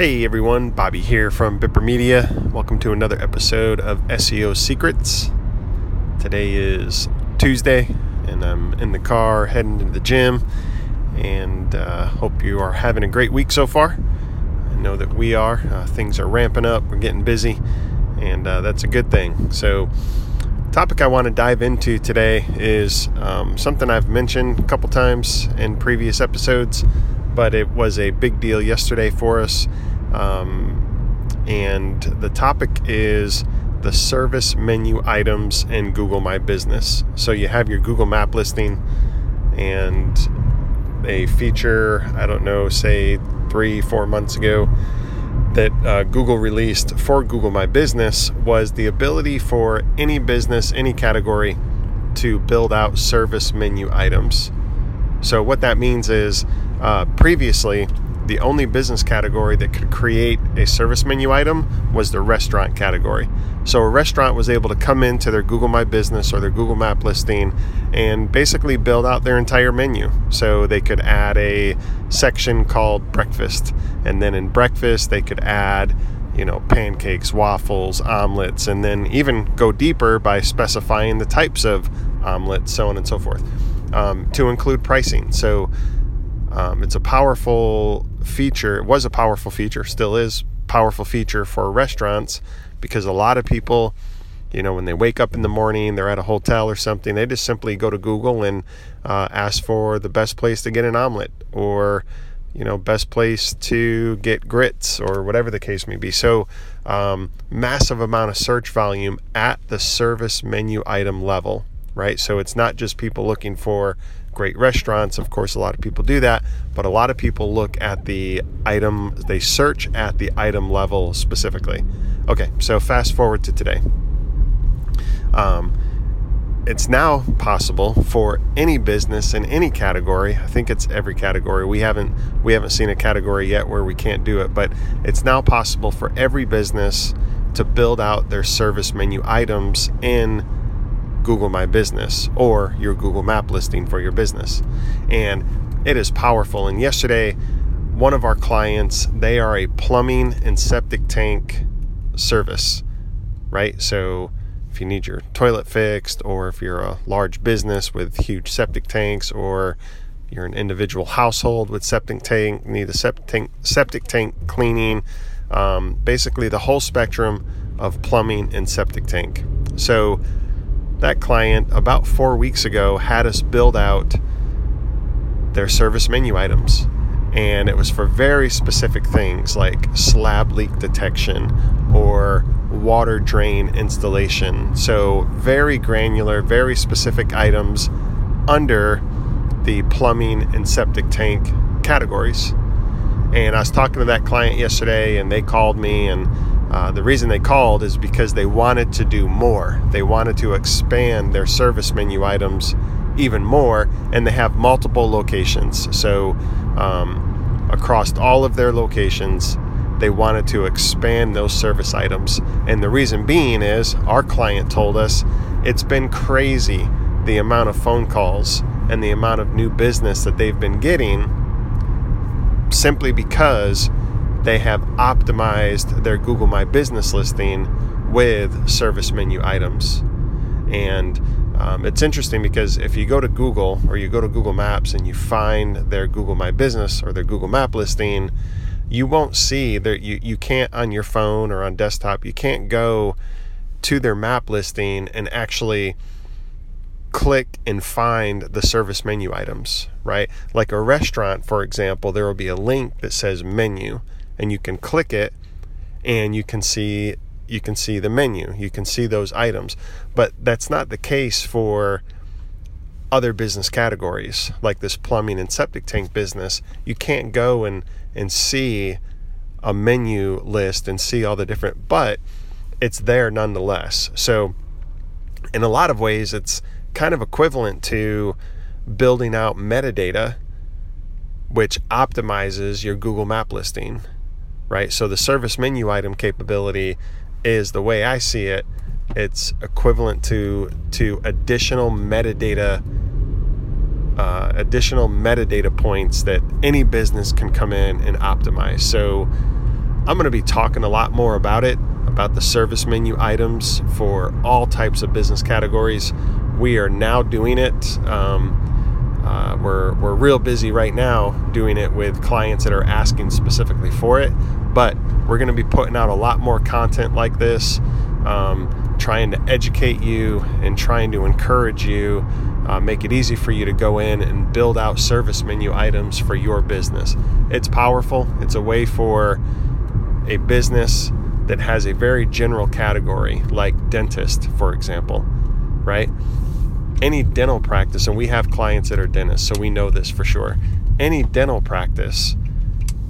Hey everyone, Bobby here from Bipper Media. Welcome to another episode of SEO Secrets. Today is Tuesday, and I'm in the car heading to the gym. And uh, hope you are having a great week so far. I know that we are. Uh, things are ramping up. We're getting busy, and uh, that's a good thing. So, topic I want to dive into today is um, something I've mentioned a couple times in previous episodes, but it was a big deal yesterday for us um, and the topic is the service menu items in Google My Business. So you have your Google Map listing and a feature, I don't know, say three, four months ago, that uh, Google released for Google My Business was the ability for any business, any category to build out service menu items. So, what that means is uh, previously, the only business category that could create a service menu item was the restaurant category. So a restaurant was able to come into their Google My Business or their Google Map listing and basically build out their entire menu. So they could add a section called breakfast, and then in breakfast they could add you know, pancakes, waffles, omelets, and then even go deeper by specifying the types of omelets, so on and so forth, um, to include pricing. So um, it's a powerful feature. It was a powerful feature, still is powerful feature for restaurants because a lot of people, you know, when they wake up in the morning, they're at a hotel or something, they just simply go to Google and uh, ask for the best place to get an omelet or you know best place to get grits or whatever the case may be so um, massive amount of search volume at the service menu item level right so it's not just people looking for great restaurants. Of course, a lot of people do that, but a lot of people look at the item, they search at the item level specifically. Okay, so fast forward to today. Um, it's now possible for any business in any category. I think it's every category. We haven't we haven't seen a category yet where we can't do it, but it's now possible for every business to build out their service menu items in Google My Business or your Google Map listing for your business. And it is powerful. And yesterday, one of our clients, they are a plumbing and septic tank service, right? So if you need your toilet fixed, or if you're a large business with huge septic tanks, or you're an individual household with septic tank, need a septic tank, septic tank cleaning, um, basically the whole spectrum of plumbing and septic tank. So that client about four weeks ago had us build out their service menu items. And it was for very specific things like slab leak detection or water drain installation. So, very granular, very specific items under the plumbing and septic tank categories. And I was talking to that client yesterday, and they called me and uh, the reason they called is because they wanted to do more. They wanted to expand their service menu items even more, and they have multiple locations. So, um, across all of their locations, they wanted to expand those service items. And the reason being is our client told us it's been crazy the amount of phone calls and the amount of new business that they've been getting simply because they have optimized their Google My Business listing with service menu items. And um, it's interesting because if you go to Google or you go to Google Maps and you find their Google My Business or their Google Map listing, you won't see that you, you can't on your phone or on desktop, you can't go to their map listing and actually click and find the service menu items, right? Like a restaurant, for example, there will be a link that says menu and you can click it and you can see you can see the menu. You can see those items. But that's not the case for other business categories like this plumbing and septic tank business. You can't go and and see a menu list and see all the different but it's there nonetheless. So in a lot of ways it's kind of equivalent to building out metadata which optimizes your Google map listing right? So the service menu item capability is the way I see it. It's equivalent to to additional metadata, uh, additional metadata points that any business can come in and optimize. So I'm going to be talking a lot more about it, about the service menu items for all types of business categories. We are now doing it. Um, uh, we're, we're real busy right now doing it with clients that are asking specifically for it, but we're going to be putting out a lot more content like this, um, trying to educate you and trying to encourage you, uh, make it easy for you to go in and build out service menu items for your business. It's powerful, it's a way for a business that has a very general category, like dentist, for example, right? any dental practice, and we have clients that are dentists, so we know this for sure. Any dental practice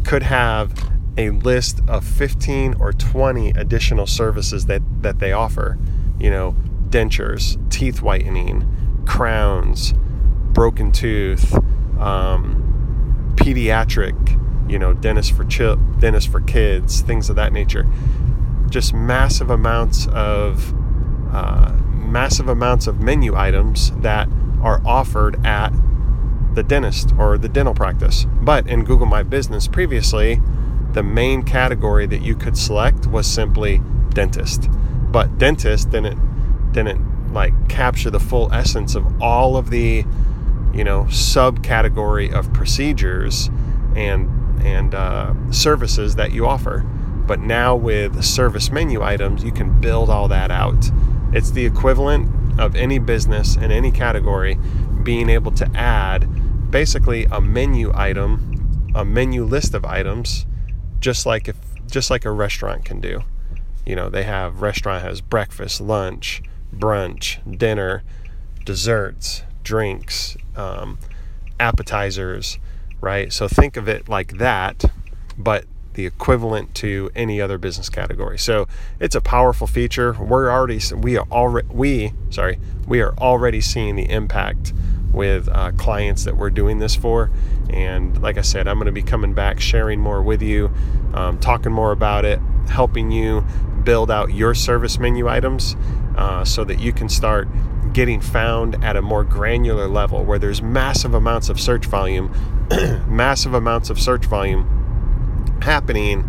could have a list of 15 or 20 additional services that, that they offer. You know, dentures, teeth whitening, crowns, broken tooth, um, pediatric, you know, dentist for chil- dentist for kids, things of that nature. Just massive amounts of uh, massive amounts of menu items that are offered at the dentist or the dental practice. But in Google My Business previously, the main category that you could select was simply dentist. But dentist didn't didn't like capture the full essence of all of the you know subcategory of procedures and and uh, services that you offer. But now with service menu items, you can build all that out it's the equivalent of any business in any category being able to add basically a menu item, a menu list of items, just like if just like a restaurant can do. You know, they have restaurant has breakfast, lunch, brunch, dinner, desserts, drinks, um, appetizers, right? So think of it like that, but the equivalent to any other business category. So it's a powerful feature. We're already we are already we sorry we are already seeing the impact with uh, clients that we're doing this for. And like I said, I'm going to be coming back, sharing more with you, um, talking more about it, helping you build out your service menu items uh, so that you can start getting found at a more granular level where there's massive amounts of search volume, massive amounts of search volume happening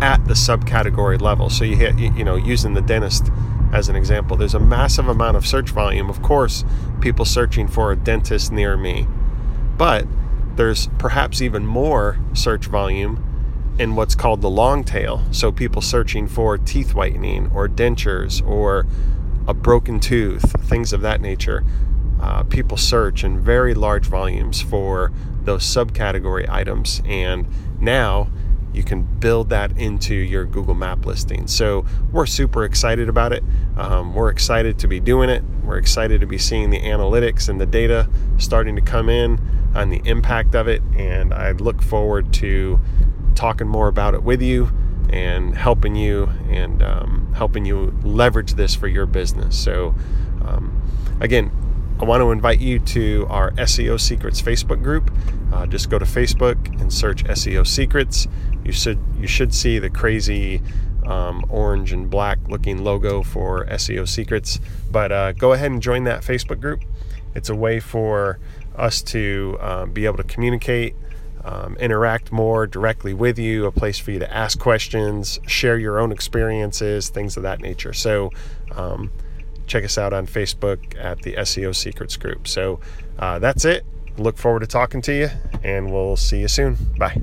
at the subcategory level. So you hit, you know, using the dentist as an example, there's a massive amount of search volume. Of course, people searching for a dentist near me, but there's perhaps even more search volume in what's called the long tail. So people searching for teeth whitening or dentures or a broken tooth, things of that nature. Uh, people search in very large volumes for those subcategory items, and now you can build that into your Google Map listing. So we're super excited about it. Um, we're excited to be doing it. We're excited to be seeing the analytics and the data starting to come in on the impact of it. And I look forward to talking more about it with you and helping you and um, helping you leverage this for your business. So, um, again, I want to invite you to our SEO Secrets Facebook group. Uh, just go to Facebook and search SEO Secrets. You should you should see the crazy um, orange and black looking logo for SEO Secrets. But uh, go ahead and join that Facebook group. It's a way for us to uh, be able to communicate, um, interact more directly with you, a place for you to ask questions, share your own experiences, things of that nature. So. Um, check us out on Facebook at the SEO Secrets Group. So uh, that's it. Look forward to talking to you, and we'll see you soon. Bye.